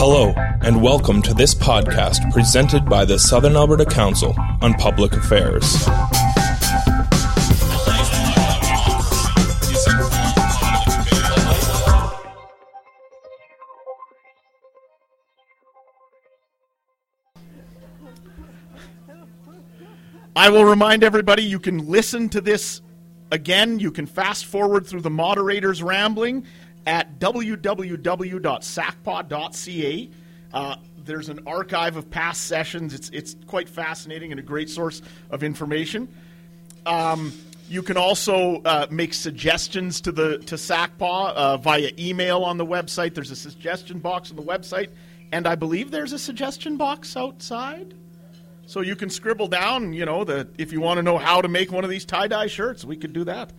Hello, and welcome to this podcast presented by the Southern Alberta Council on Public Affairs. I will remind everybody you can listen to this again. You can fast forward through the moderator's rambling at www.sacpod.ca. Uh, there's an archive of past sessions. It's, it's quite fascinating and a great source of information. Um, you can also uh, make suggestions to the to SACPA uh, via email on the website. There's a suggestion box on the website, and I believe there's a suggestion box outside. So you can scribble down, you know, the if you want to know how to make one of these tie dye shirts, we could do that.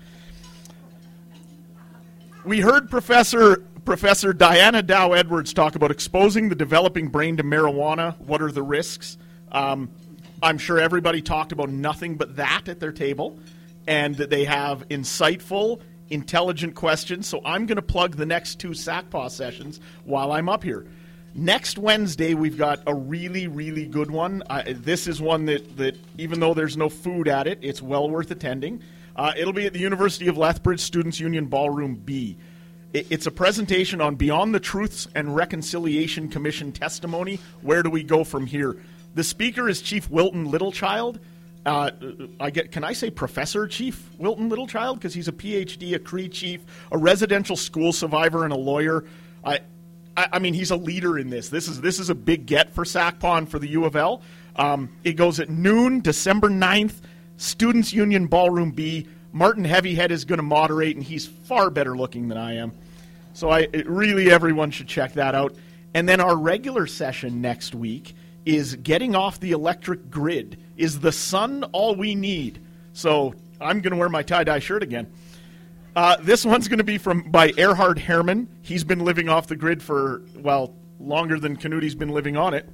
We heard Professor Professor Diana Dow Edwards talk about exposing the developing brain to marijuana. What are the risks? Um, I'm sure everybody talked about nothing but that at their table, and that they have insightful, intelligent questions. So I'm going to plug the next two SACPA sessions while I'm up here. Next Wednesday, we've got a really, really good one. Uh, this is one that, that, even though there's no food at it, it's well worth attending. Uh, it'll be at the University of Lethbridge Students Union Ballroom B. It, it's a presentation on Beyond the Truths and Reconciliation Commission testimony. Where do we go from here? The speaker is Chief Wilton Littlechild. Uh, I get. Can I say Professor Chief Wilton Littlechild because he's a PhD, a Cree chief, a residential school survivor, and a lawyer. I, I, I mean, he's a leader in this. This is this is a big get for SACPON for the U of L. Um, it goes at noon, December 9th, Students Union Ballroom B. Martin Heavyhead is going to moderate, and he's far better looking than I am. So I really everyone should check that out. And then our regular session next week is getting off the electric grid. Is the sun all we need? So I'm going to wear my tie dye shirt again. Uh, this one's going to be from by Erhard Herrmann. He's been living off the grid for well longer than Canuti's been living on it,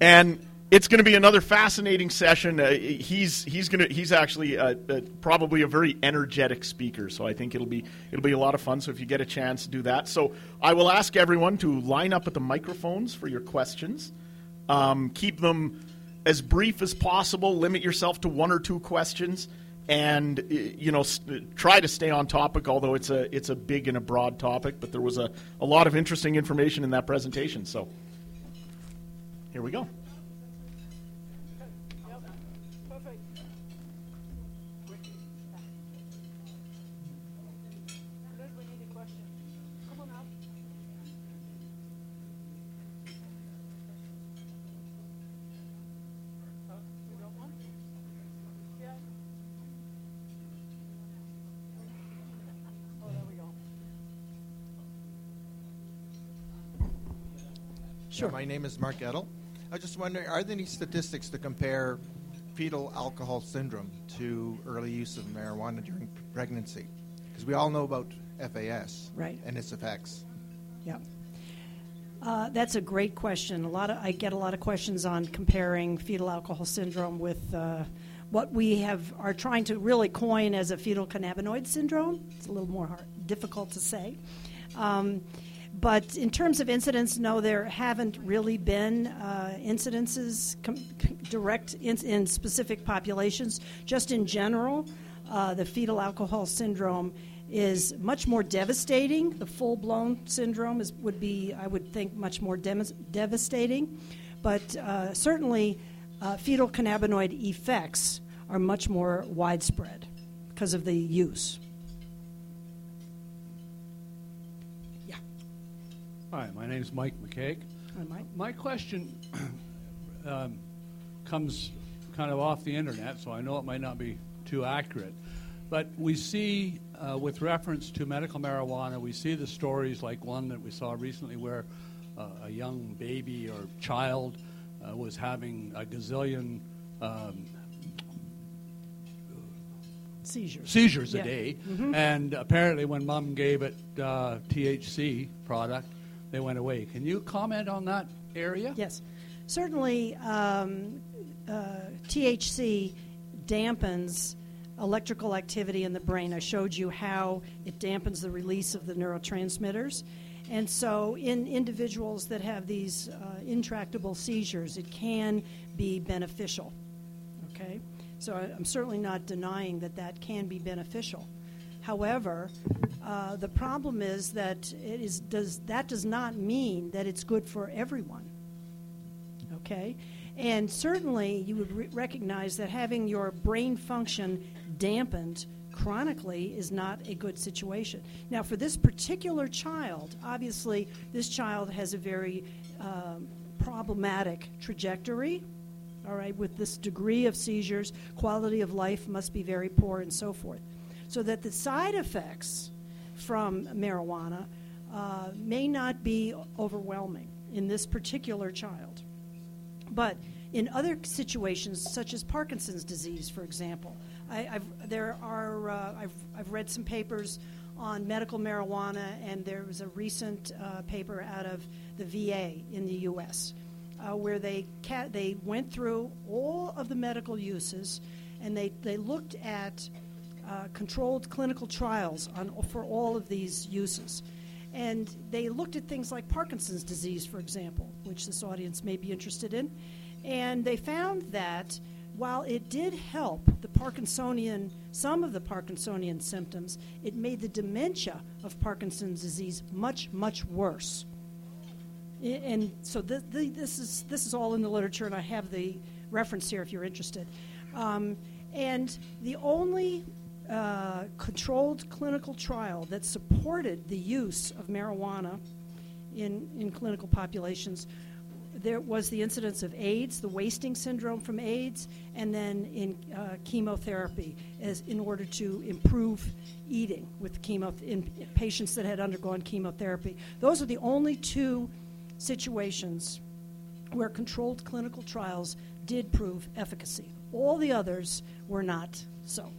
and it's going to be another fascinating session. Uh, he's he's going to he's actually uh, uh, probably a very energetic speaker, so I think it'll be it'll be a lot of fun. So if you get a chance, do that. So I will ask everyone to line up at the microphones for your questions. Um, keep them as brief as possible. Limit yourself to one or two questions and you know try to stay on topic although it's a it's a big and a broad topic but there was a, a lot of interesting information in that presentation so here we go Sure. My name is Mark Edel. I was just wondering, are there any statistics to compare fetal alcohol syndrome to early use of marijuana during pregnancy? Because we all know about FAS right. and its effects. Yeah. Uh, that's a great question. A lot of I get a lot of questions on comparing fetal alcohol syndrome with uh, what we have are trying to really coin as a fetal cannabinoid syndrome. It's a little more hard, difficult to say. Um, but in terms of incidents, no, there haven't really been uh, incidences com- direct in, in, specific populations. Just in general, uh, the fetal alcohol syndrome is much more devastating. The full blown syndrome is, would be, I would think, much more devastating. But uh, certainly, uh, fetal cannabinoid effects are much more widespread because of the use. Hi, my name is Mike McCaig. Hi, Mike. My question um, comes kind of off the internet, so I know it might not be too accurate. But we see, uh, with reference to medical marijuana, we see the stories like one that we saw recently where uh, a young baby or child uh, was having a gazillion um, seizures, seizures yeah. a day. Mm-hmm. And apparently, when mom gave it uh, THC product, they went away. Can you comment on that area? Yes. Certainly, um, uh, THC dampens electrical activity in the brain. I showed you how it dampens the release of the neurotransmitters. And so, in individuals that have these uh, intractable seizures, it can be beneficial. Okay? So, I, I'm certainly not denying that that can be beneficial. However, uh, the problem is that it is, does, that does not mean that it's good for everyone. Okay? And certainly, you would re- recognize that having your brain function dampened chronically is not a good situation. Now, for this particular child, obviously, this child has a very um, problematic trajectory. All right, with this degree of seizures, quality of life must be very poor, and so forth. So that the side effects from marijuana uh, may not be overwhelming in this particular child. But in other situations, such as Parkinson's disease, for example, I, have there are uh, I've, I've read some papers on medical marijuana, and there was a recent uh, paper out of the VA in the U.S. Uh, where they ca- they went through all of the medical uses, and they they looked at uh, controlled clinical trials on for all of these uses. And they looked at things like Parkinson's disease, for example, which this audience may be interested in. And they found that while it did help the Parkinsonian, some of the Parkinsonian symptoms, it made the dementia of Parkinson's disease much, much worse. And so this, is, this is all in the literature, and I have the reference here if you're interested. Um, and the only uh, controlled clinical trial that supported the use of marijuana in, in clinical populations there was the incidence of AIDS, the wasting syndrome from AIDS, and then in uh, chemotherapy as in order to improve eating with chemo in patients that had undergone chemotherapy. Those are the only two situations where controlled clinical trials did prove efficacy. All the others were not so.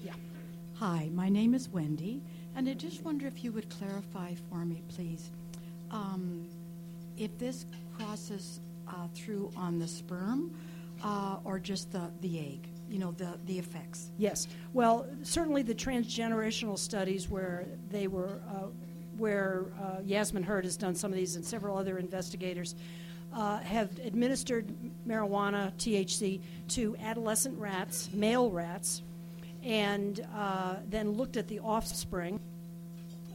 Yeah. Hi, my name is Wendy, and I just wonder if you would clarify for me, please um, if this crosses uh, through on the sperm uh, or just the, the egg, you know, the, the effects. Yes. Well, certainly the transgenerational studies where they were, uh, where uh, Yasmin Hurd has done some of these and several other investigators. Uh, have administered marijuana, THC, to adolescent rats, male rats, and uh, then looked at the offspring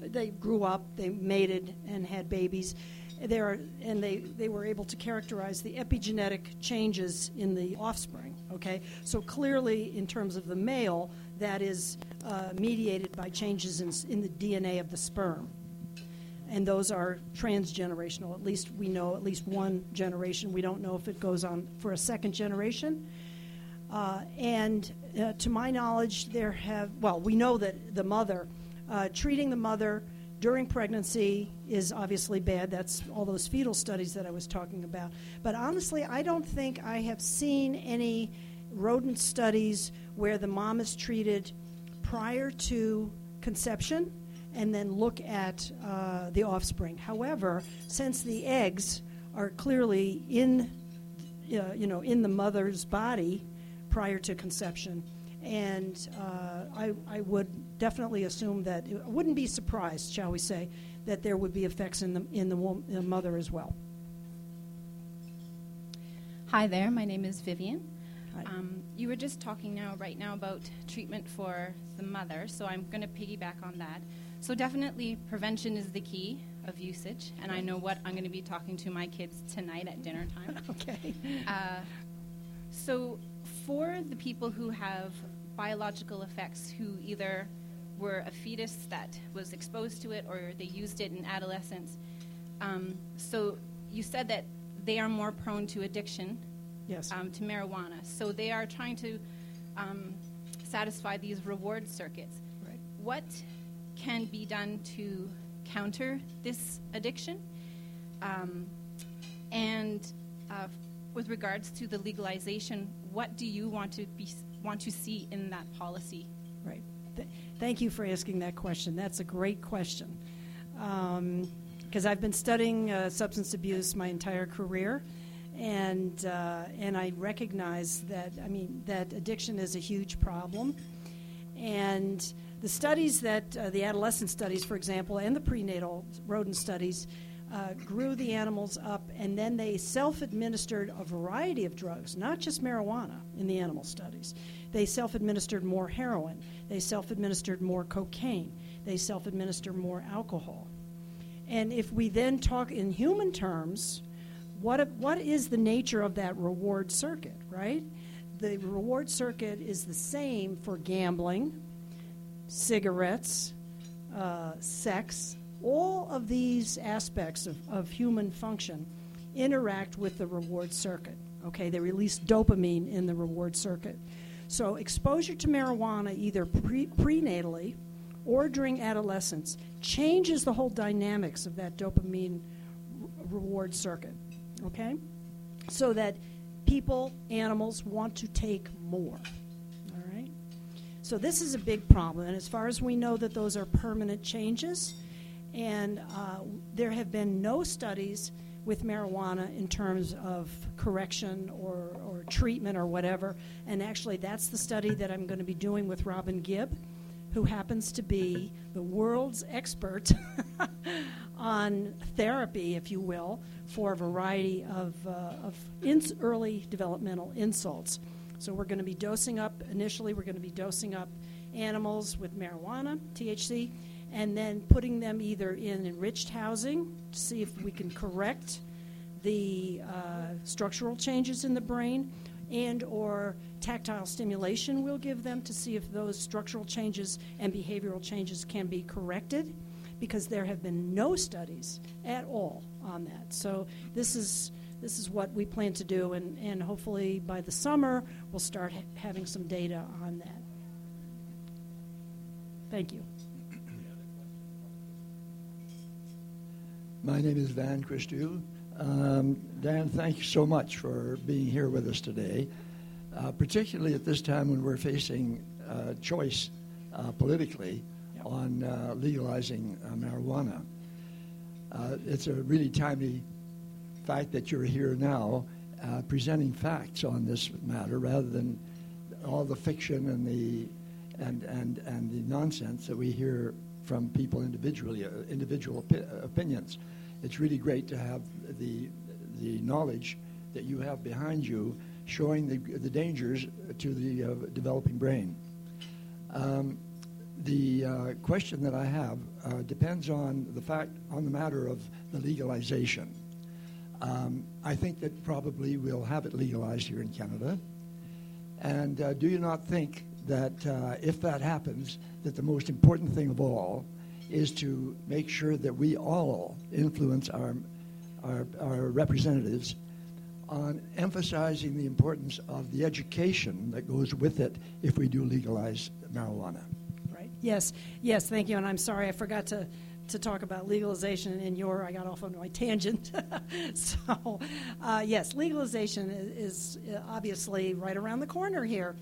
they grew up, they mated, and had babies. There, and they, they were able to characterize the epigenetic changes in the offspring. Okay, so clearly, in terms of the male, that is uh, mediated by changes in, in the DNA of the sperm and those are transgenerational. At least we know at least one generation. We don't know if it goes on for a second generation. Uh, and uh, to my knowledge, there have well, we know that the mother uh, treating the mother during pregnancy is obviously bad. That's all those fetal studies that I was talking about. But honestly, I don't think I have seen any rodent studies where the mom is treated prior to conception and then look at uh, the offspring. However, since the eggs are clearly in, uh, you know, in the mother's body prior to conception, and uh, I, I, would definitely assume that I wouldn't be surprised, shall we say, that there would be effects in the in the, in the mother as well. Hi there, my name is Vivian. Um, you were just talking now, right now, about treatment for the mother, so I'm going to piggyback on that. So definitely, prevention is the key of usage, and I know what I'm going to be talking to my kids tonight at dinner time. okay. Uh, so for the people who have biological effects who either were a fetus that was exposed to it or they used it in adolescence. Um, so you said that they are more prone to addiction yes. um, to marijuana. So they are trying to um, satisfy these reward circuits. Right. What can be done to counter this addiction? Um, and uh, with regards to the legalization, what do you want to be want to see in that policy? Right. Th- thank you for asking that question. That's a great question. Because um, I've been studying uh, substance abuse my entire career, and uh, and I recognize that I mean that addiction is a huge problem, And the studies that, uh, the adolescent studies, for example, and the prenatal rodent studies, uh, grew the animals up, and then they self administered a variety of drugs, not just marijuana in the animal studies. They self administered more heroin, they self administered more cocaine, they self administered more alcohol. And if we then talk in human terms, what, what is the nature of that reward circuit, right? The reward circuit is the same for gambling, cigarettes, uh, sex, all of these aspects of, of human function interact with the reward circuit. Okay, they release dopamine in the reward circuit. So, exposure to marijuana, either pre- prenatally or during adolescence, changes the whole dynamics of that dopamine r- reward circuit. Okay? So that people, animals want to take more. All right? So, this is a big problem. And as far as we know, that those are permanent changes. And uh, there have been no studies with marijuana in terms of correction or, or treatment or whatever. And actually, that's the study that I'm going to be doing with Robbin Gibb, who happens to be the world's expert on therapy, if you will, for a variety of, uh, of ins- early developmental insults. So we're going to be dosing up, initially, we're going to be dosing up animals with marijuana, THC, and then putting them either in enriched housing to see if we can correct the uh, structural changes in the brain and or tactile stimulation we'll give them to see if those structural changes and behavioral changes can be corrected because there have been no studies at all on that. So this is this is what we plan to do and, and hopefully by the summer we'll start ha- having some data on that. Thank you My name is Van Christou. Um, Dan, thank you so much for being here with us today, uh, particularly at this time when we're facing uh, choice uh, politically Yep. on uh, legalizing uh, marijuana. Uh, it's a really timely fact that you're here now uh, presenting facts on this matter rather than all the fiction and the and, and, and the nonsense that we hear from people individually, uh, individual opi- opinions. It's really great to have the, the knowledge that you have behind you showing the, the dangers to the uh, developing brain. Um, the uh, question that I have uh, depends on the fact, on the matter of the legalization. Um, I think that probably we'll have it legalized here in Canada. And uh, do you not think that uh, if that happens, that the most important thing of all is to make sure that we all influence our, our, our representatives on emphasizing the importance of the education that goes with it if we do legalize marijuana? Right. Yes. Yes. Thank you. And I'm sorry I forgot to to talk about legalization in your. I got off on my tangent. so, uh, yes, legalization is, is obviously right around the corner here.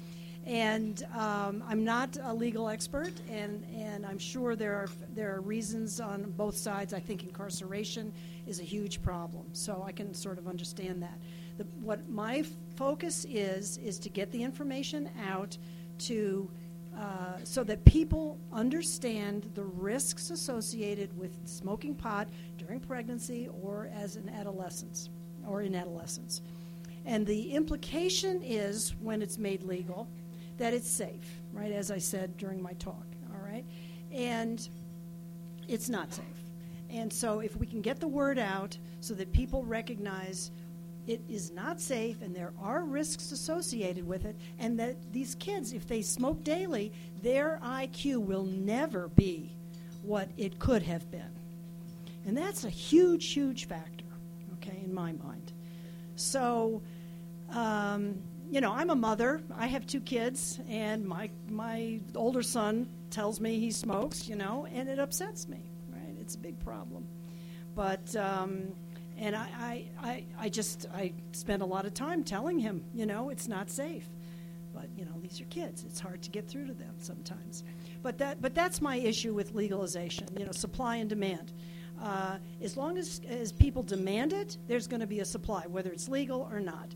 And um, I'm not a legal expert, and, and I'm sure there are there are reasons on both sides. I think incarceration is a huge problem, so I can sort of understand that. The, what my f- focus is is to get the information out to uh, so that people understand the risks associated with smoking pot during pregnancy or as an adolescence or in adolescence. And the implication is when it's made legal that it's safe, right? As I said during my talk, all right? And it's not safe. And so if we can get the word out so that people recognize it is not safe and there are risks associated with it, and that these kids, if they smoke daily, their IQ will never be what it could have been. And that's a huge, huge factor, okay, in my mind. So, um, you know, I'm a mother. I have two kids, and my my older son tells me he smokes, you know, and it upsets me. Right? It's a big problem. But um, and I, I, I, I just I spend a lot of time telling him, you know, it's not safe. But you know, these are kids. It's hard to get through to them sometimes. But that but that's my issue with legalization. You know, supply and demand. Uh, as long as as people demand it, there's going to be a supply, whether it's legal or not.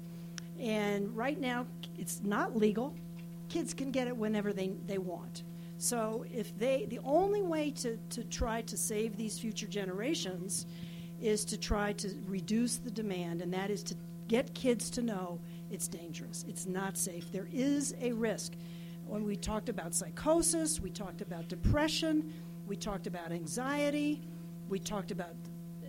And right now, it's not legal. kids can get it whenever they, they want. So if they, the only way to, to try to save these future generations is to try to reduce the demand, and that is to get kids to know it's dangerous, it's not safe. There is a risk. When we talked about psychosis, we talked about depression, we talked about anxiety, we talked about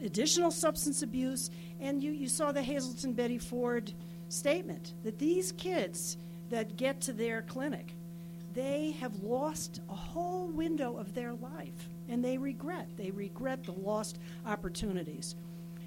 additional substance abuse, and you, you saw the Hazelden Betty Ford statement that these kids that get to their clinic, they have lost a whole window of their life, and they regret. They regret the lost opportunities.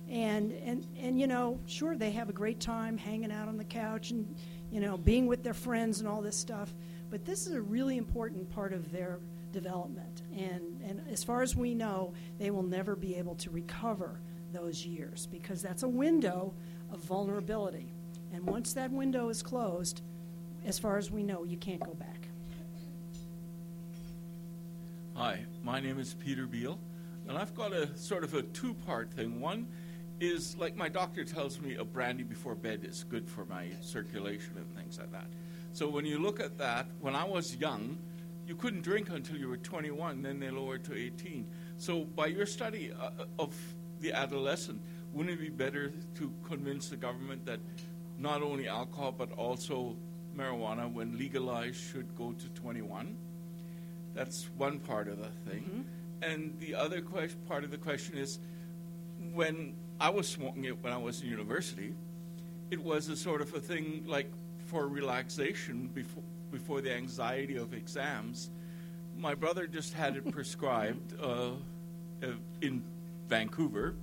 And, and, and you know, sure, they have a great time hanging out on the couch and, you know, being with their friends and all this stuff, but this is a really important part of their development. And, and as far as we know, they will never be able to recover those years because that's a window of vulnerability. And once that window is closed, as far as we know, you can't go back. Hi, my name is Peter Beal, and I've got a sort of a two part thing. One is like my doctor tells me a brandy before bed is good for my circulation and things like that. So when you look at that, when I was young, you couldn't drink until you were 21, then they lowered to 18. So by your study uh, of the adolescent, wouldn't it be better to convince the government that not only alcohol but also marijuana, when legalized, should go to 21? That's one part of the thing. Mm-hmm. And the other question, part of the question is when I was smoking it when I was in university, it was a sort of a thing like for relaxation before, before the anxiety of exams. My brother just had it prescribed uh, in Vancouver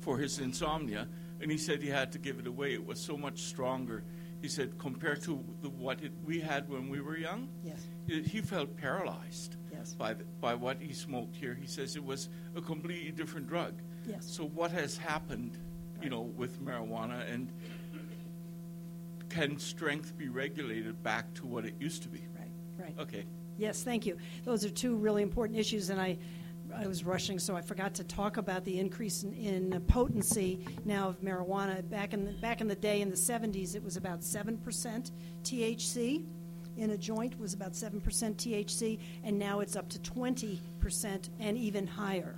for his insomnia, and he said he had to give it away. It was so much stronger. He said compared to the, what it, we had when we were young, yes. it, he felt paralyzed yes. by the, by what he smoked here. He says it was a completely different drug. Yes. So what has happened, right. you know, with marijuana and can strength be regulated back to what it used to be? Right. Right. Okay. Yes, thank you. Those are two really important issues, and I I was rushing, so I forgot to talk about the increase in, in potency now of marijuana. Back in the, back in the day, in the 70s, it was about seven percent THC in a joint was about seven percent THC, and now it's up to 20 percent and even higher.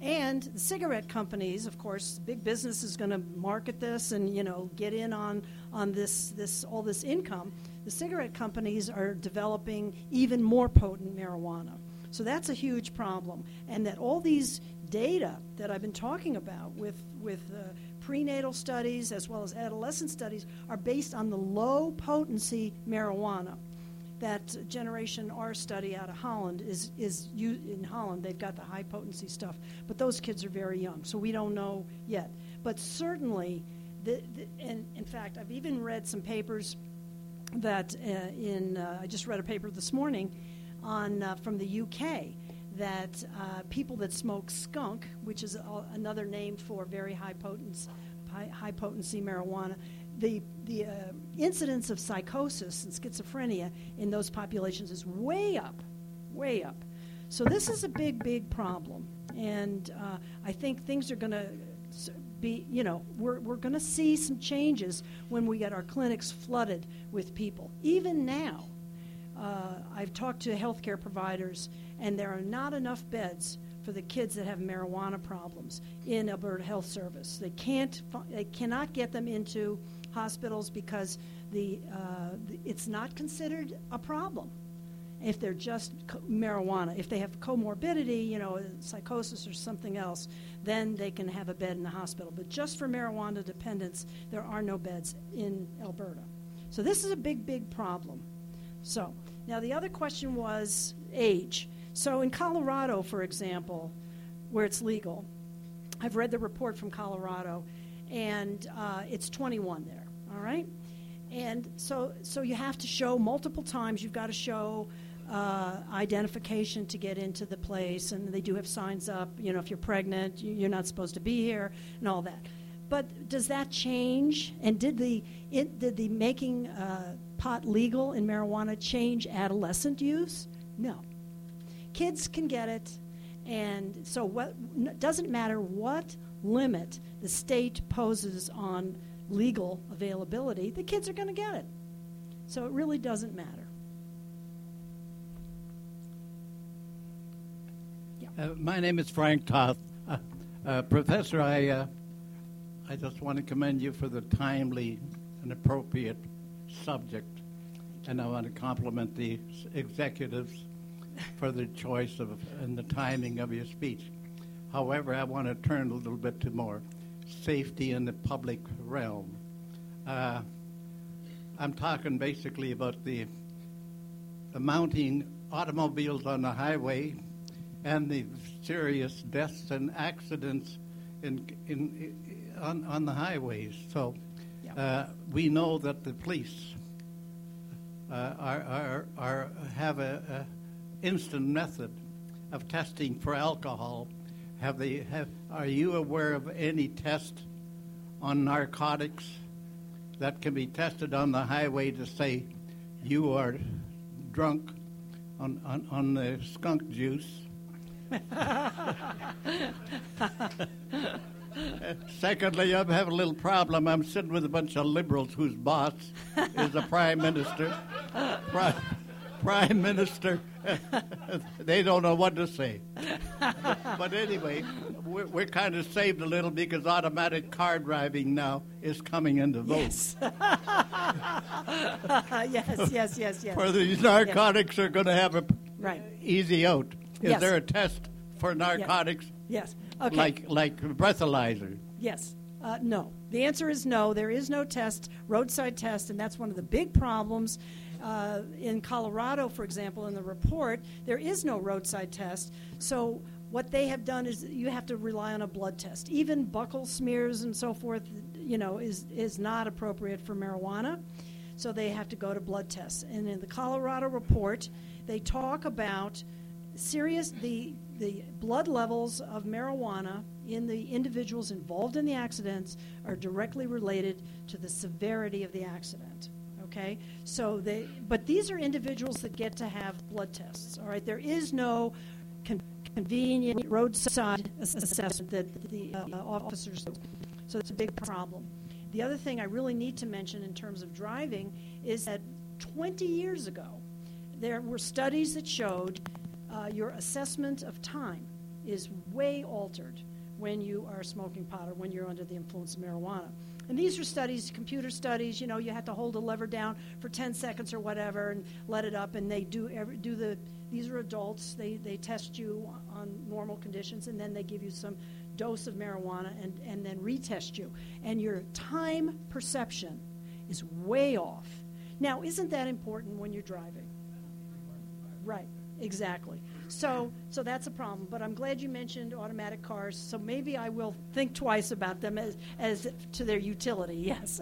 And the cigarette companies, of course, big business is going to market this and you know get in on on this this all this income. The cigarette companies are developing even more potent marijuana. So that's a huge problem. And that all these data that I've been talking about with, with uh, prenatal studies as well as adolescent studies are based on the low potency marijuana. That Generation R study out of Holland is, is in Holland, they've got the high potency stuff, but those kids are very young, so we don't know yet. But certainly, the, the, and in fact, I've even read some papers that uh, in, uh, I just read a paper this morning on uh, from the UK that uh, people that smoke skunk, which is a, another name for very high potency, high, potency marijuana, the the uh, incidence of psychosis and schizophrenia in those populations is way up, way up. So this is a big, big problem, and uh, I think things are going to be, you know, we're, we're going to see some changes when we get our clinics flooded with people. Even now, uh, I've talked to healthcare providers, and there are not enough beds for the kids that have marijuana problems in Alberta Health Service. They can't, they cannot get them into hospitals because the, uh, it's not considered a problem if they're just co- marijuana. If they have comorbidity, you know, psychosis or something else, then they can have a bed in the hospital. But just for marijuana dependence, there are no beds in Alberta. So this is a big, big problem. So, now the other question was age. So, in Colorado, for example, where it's legal, I've read the report from Colorado, and uh, it's 21 there. All right, and so so you have to show multiple times. You've got to show uh, identification to get into the place, and they do have signs up. You know, if you're pregnant, you're not supposed to be here, and all that. But does that change? And did the it, did the making uh, pot legal and marijuana change adolescent use? No. Kids can get it, and so what n- doesn't matter what limit the state poses on legal availability, the kids are going to get it. So it really doesn't matter. Yeah. Uh, my name is Frank Toth. Uh, uh, Professor, I, uh, I just want to commend you for the timely and appropriate subject and I want to compliment the executives for the choice of and the timing of your speech. However, I want to turn a little bit to more safety in the public realm. Uh, I'm talking basically about the, the mounting automobiles on the highway and the serious deaths and accidents in, in, on, on the highways. So uh, we know that the police Uh, are, are, are, have a, a instant method of testing for alcohol. Have they have? Are you aware of any test on narcotics that can be tested on the highway to say you are drunk on on, on the skunk juice? Secondly, I have a little problem. I'm sitting with a bunch of liberals whose boss is a prime minister. Prime, prime minister. they don't know what to say. but anyway, we're, we're, kind of saved a little because automatic car driving now is coming into vogue. Yes. yes, yes, yes, yes. For these narcotics yes. are going to have a right. easy out. Is yes. there a test for narcotics? Yes. Okay. Like like breathalyzer. Yes. Uh, no. The answer is no. There is no test, roadside test, and that's one of the big problems. Uh, in Colorado, for example, in the report, there is no roadside test. So what they have done is you have to rely on a blood test. Even buccal smears and so forth, you know, is is not appropriate for marijuana. So they have to go to blood tests. And in the Colorado report, they talk about serious the the blood levels of marijuana in the individuals involved in the accidents are directly related to the severity of the accident. Okay, so they, but these are individuals that get to have blood tests. All right, there is no con- convenient roadside assessment that the uh, officers do. So it's a big problem. The other thing I really need to mention in terms of driving is that 20 years ago, there were studies that showed uh, your assessment of time is way altered when you are smoking pot or when you're under the influence of marijuana. And these are studies, computer studies. You know, you have to hold a lever down for 10 seconds or whatever and let it up. And they do every, do the. These are adults. They they test you on normal conditions, and then they give you some dose of marijuana and and then retest you. And your time perception is way off. Now, isn't that important when you're driving? Right. Exactly. So, so that's a problem. But I'm glad you mentioned automatic cars. So maybe I will think twice about them as, as to their utility. Yes.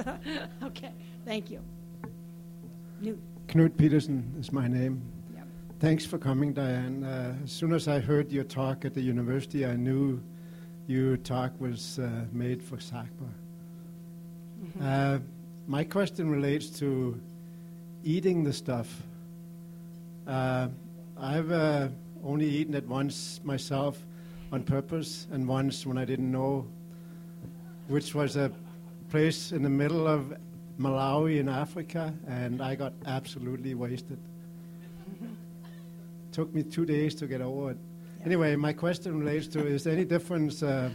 okay. Thank you. Newt. Knut Peterson is my name. Yep. Thanks for coming, Diane. Uh, as soon as I heard your talk at the university, I knew your talk was uh, made for SACPA. Mm-hmm. Uh, my question relates to eating the stuff. I've uh, only eaten it once myself on purpose, and once when I didn't know, which was a place in the middle of Malawi in Africa, and I got absolutely wasted. Took me two days to get over it. Yeah. Anyway, my question relates to: Is there any difference uh,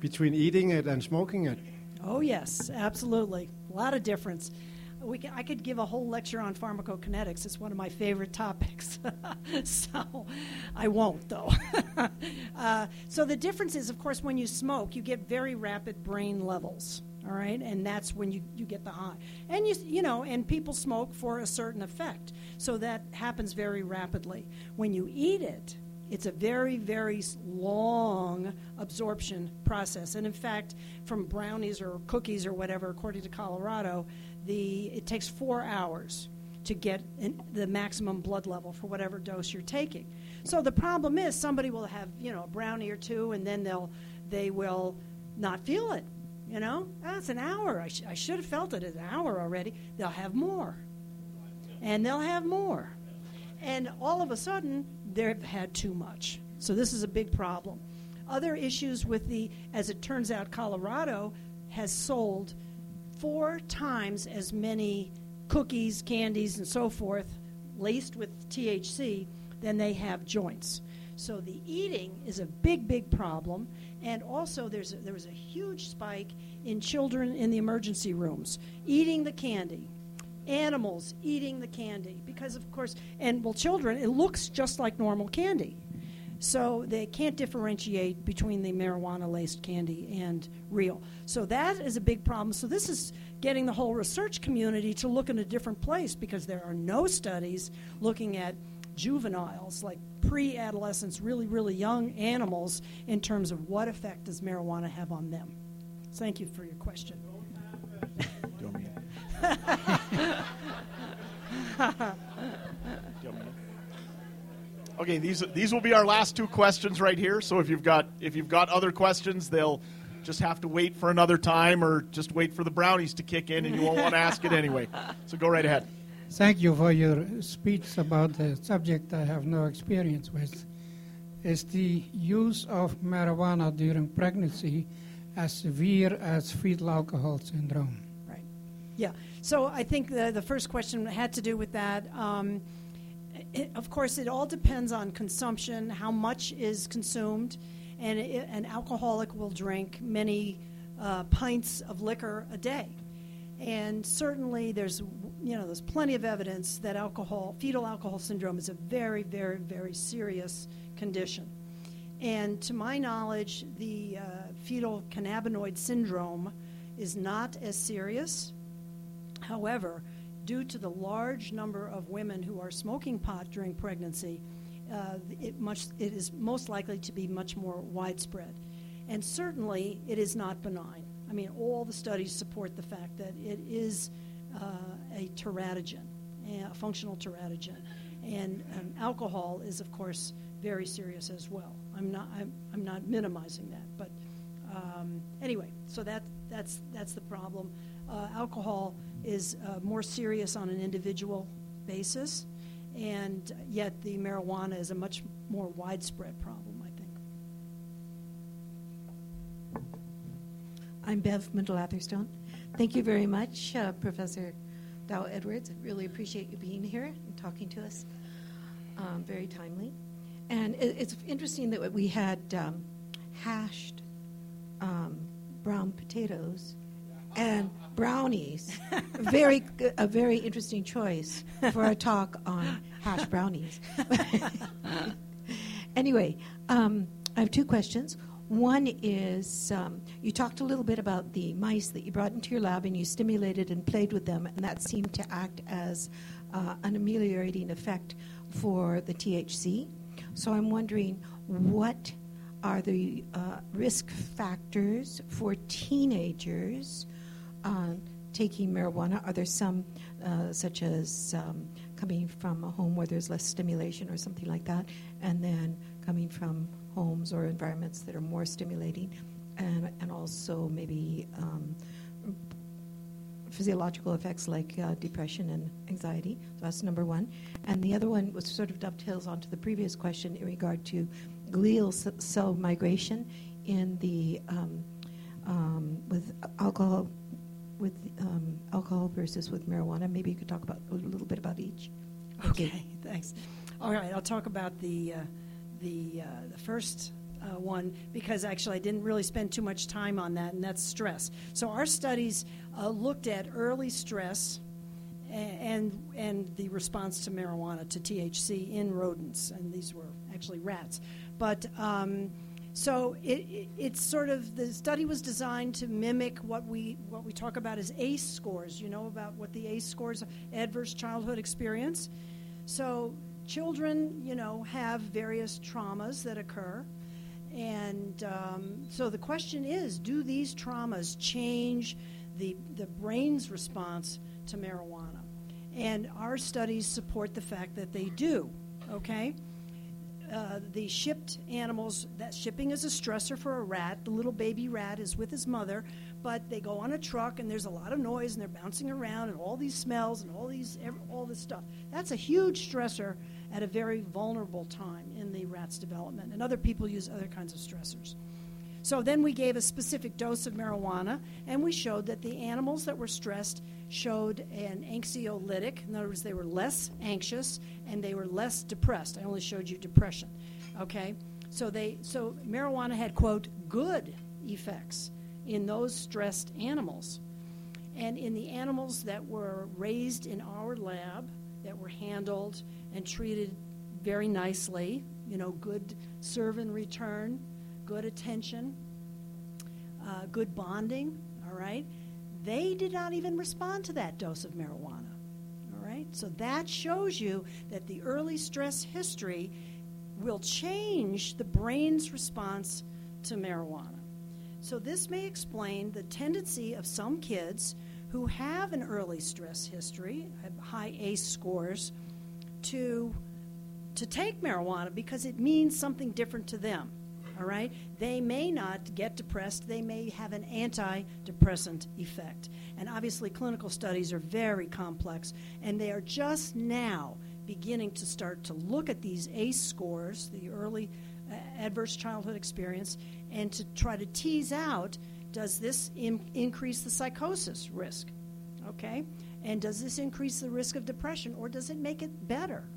between eating it and smoking it? Oh yes, absolutely. A lot of difference we can, I could give a whole lecture on pharmacokinetics. It's one of my favorite topics. so I won't, though. uh, so the difference is, of course, when you smoke, you get very rapid brain levels. All right, and that's when you, you get the high, and you you know, and people smoke for a certain effect, so that happens very rapidly. When you eat it, it's a very, very long absorption process. And in fact, from brownies or cookies or whatever, according to Colorado, the it takes four hours to get in, the maximum blood level for whatever dose you're taking. So the problem is somebody will have you know a brownie or two, and then they'll they will not feel it. You know, ah, that's an hour. I, sh- I should have felt it an hour already. They'll have more, and they'll have more, and all of a sudden they've had too much. So this is a big problem. Other issues with the, as it turns out, Colorado has sold four times as many cookies, candies, and so forth laced with THC than they have joints. So the eating is a big, big problem, and also there's a, there was a huge spike in children in the emergency rooms eating the candy, animals eating the candy because of course, and well, children it looks just like normal candy. So they can't differentiate between the marijuana laced candy and real. So that is a big problem. So this is getting the whole research community to look in a different place because there are no studies looking at juveniles, like pre adolescents, really, really young animals, in terms of what effect does marijuana have on them. Thank you for your question. Okay, these these will be our last two questions right here. So if you've got if you've got other questions, they'll just have to wait for another time, or just wait for the brownies to kick in, and you won't want to ask it anyway. So go right ahead. Thank you for your speech about the subject I have no experience with. Is the use of marijuana during pregnancy as severe as fetal alcohol syndrome? Right. Yeah. So I think the, the first question had to do with that. Um, it, of course, it all depends on consumption, how much is consumed, and it, an alcoholic will drink many uh, pints of liquor a day. And certainly, there's you know there's plenty of evidence that alcohol, fetal alcohol syndrome, is a very, very, very serious condition. And to my knowledge, the uh, fetal cannabinoid syndrome is not as serious. However, due to the large number of women who are smoking pot during pregnancy, uh, it, much, it is most likely to be much more widespread. And certainly, it is not benign. I mean, all the studies support the fact that it is uh, a teratogen, a functional teratogen. And um, alcohol is, of course, very serious as well. I'm not, I'm, I'm not minimizing that. But um, anyway, so that, that's, that's the problem. Uh, alcohol is uh, more serious on an individual basis, and yet the marijuana is a much more widespread problem, I think. I'm Bev Mendel-Atherstone. Thank you very much, uh, Professor Dow Edwards. I really appreciate you being here and talking to us. Um, very timely. And it, it's interesting that we had um, hashed um, brown potatoes and brownies. very, a very interesting choice for a talk on hash brownies. anyway, um, I have two questions. One is um, you talked a little bit about the mice that you brought into your lab and you stimulated and played with them, and that seemed to act as uh, an ameliorating effect for the THC. So I'm wondering what are the uh, risk factors for teenagers uh, taking marijuana? Are there some, uh, such as um, coming from a home where there's less stimulation or something like that, and then coming from homes or environments that are more stimulating, and, and also maybe um, physiological effects like uh, depression and anxiety. So that's number one. And the other one was sort of dovetails onto the previous question in regard to glial cell migration in the um, um, with alcohol with um, alcohol versus with marijuana. Maybe you could talk about a little bit about each. Okay, thanks. All right, I'll talk about the uh, the uh, the first uh, one because actually I didn't really spend too much time on that, and that's stress. So our studies uh, looked at early stress and and the response to marijuana to THC in rodents, and these were actually rats. But um, so it, it, it's sort of the study was designed to mimic what we what we talk about as ACE scores. You know about what the ACE scores, are, adverse childhood experience. So children, you know, have various traumas that occur, and um, so the question is, do these traumas change the the brain's response to marijuana? And our studies support the fact that they do. Okay. Uh, the shipped animals, that shipping is a stressor for a rat. The little baby rat is with his mother, but they go on a truck and there's a lot of noise and they're bouncing around and all these smells and all these all this stuff. That's a huge stressor at a very vulnerable time in the rat's development. And other people use other kinds of stressors. So then we gave a specific dose of marijuana and we showed that the animals that were stressed showed an anxiolytic. In other words, they were less anxious and they were less depressed. I only showed you depression. Okay? So they so marijuana had quote good effects in those stressed animals. And in the animals that were raised in our lab, that were handled and treated very nicely, you know, good serve and return, good attention, uh, good bonding, all right, they did not even respond to that dose of marijuana. All right, so that shows you that the early stress history will change the brain's response to marijuana. So, this may explain the tendency of some kids who have an early stress history, have high ACE scores, to, to take marijuana because it means something different to them. All right? They may not get depressed, they may have an antidepressant effect. And obviously, clinical studies are very complex, and they are just now beginning to start to look at these ACE scores, the early uh, adverse childhood experience, and to try to tease out does this in, increase the psychosis risk? Okay? And does this increase the risk of depression or does it make it better?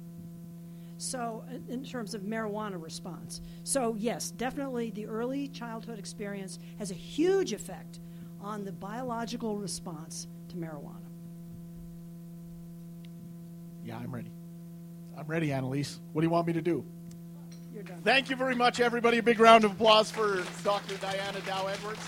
So, in terms of marijuana response. So, yes, definitely the early childhood experience has a huge effect on the biological response to marijuana. Yeah, I'm ready. I'm ready, Annalise. What do you want me to do? You're done. Thank you very much, everybody. A big round of applause for Dr. Diana Dow Edwards.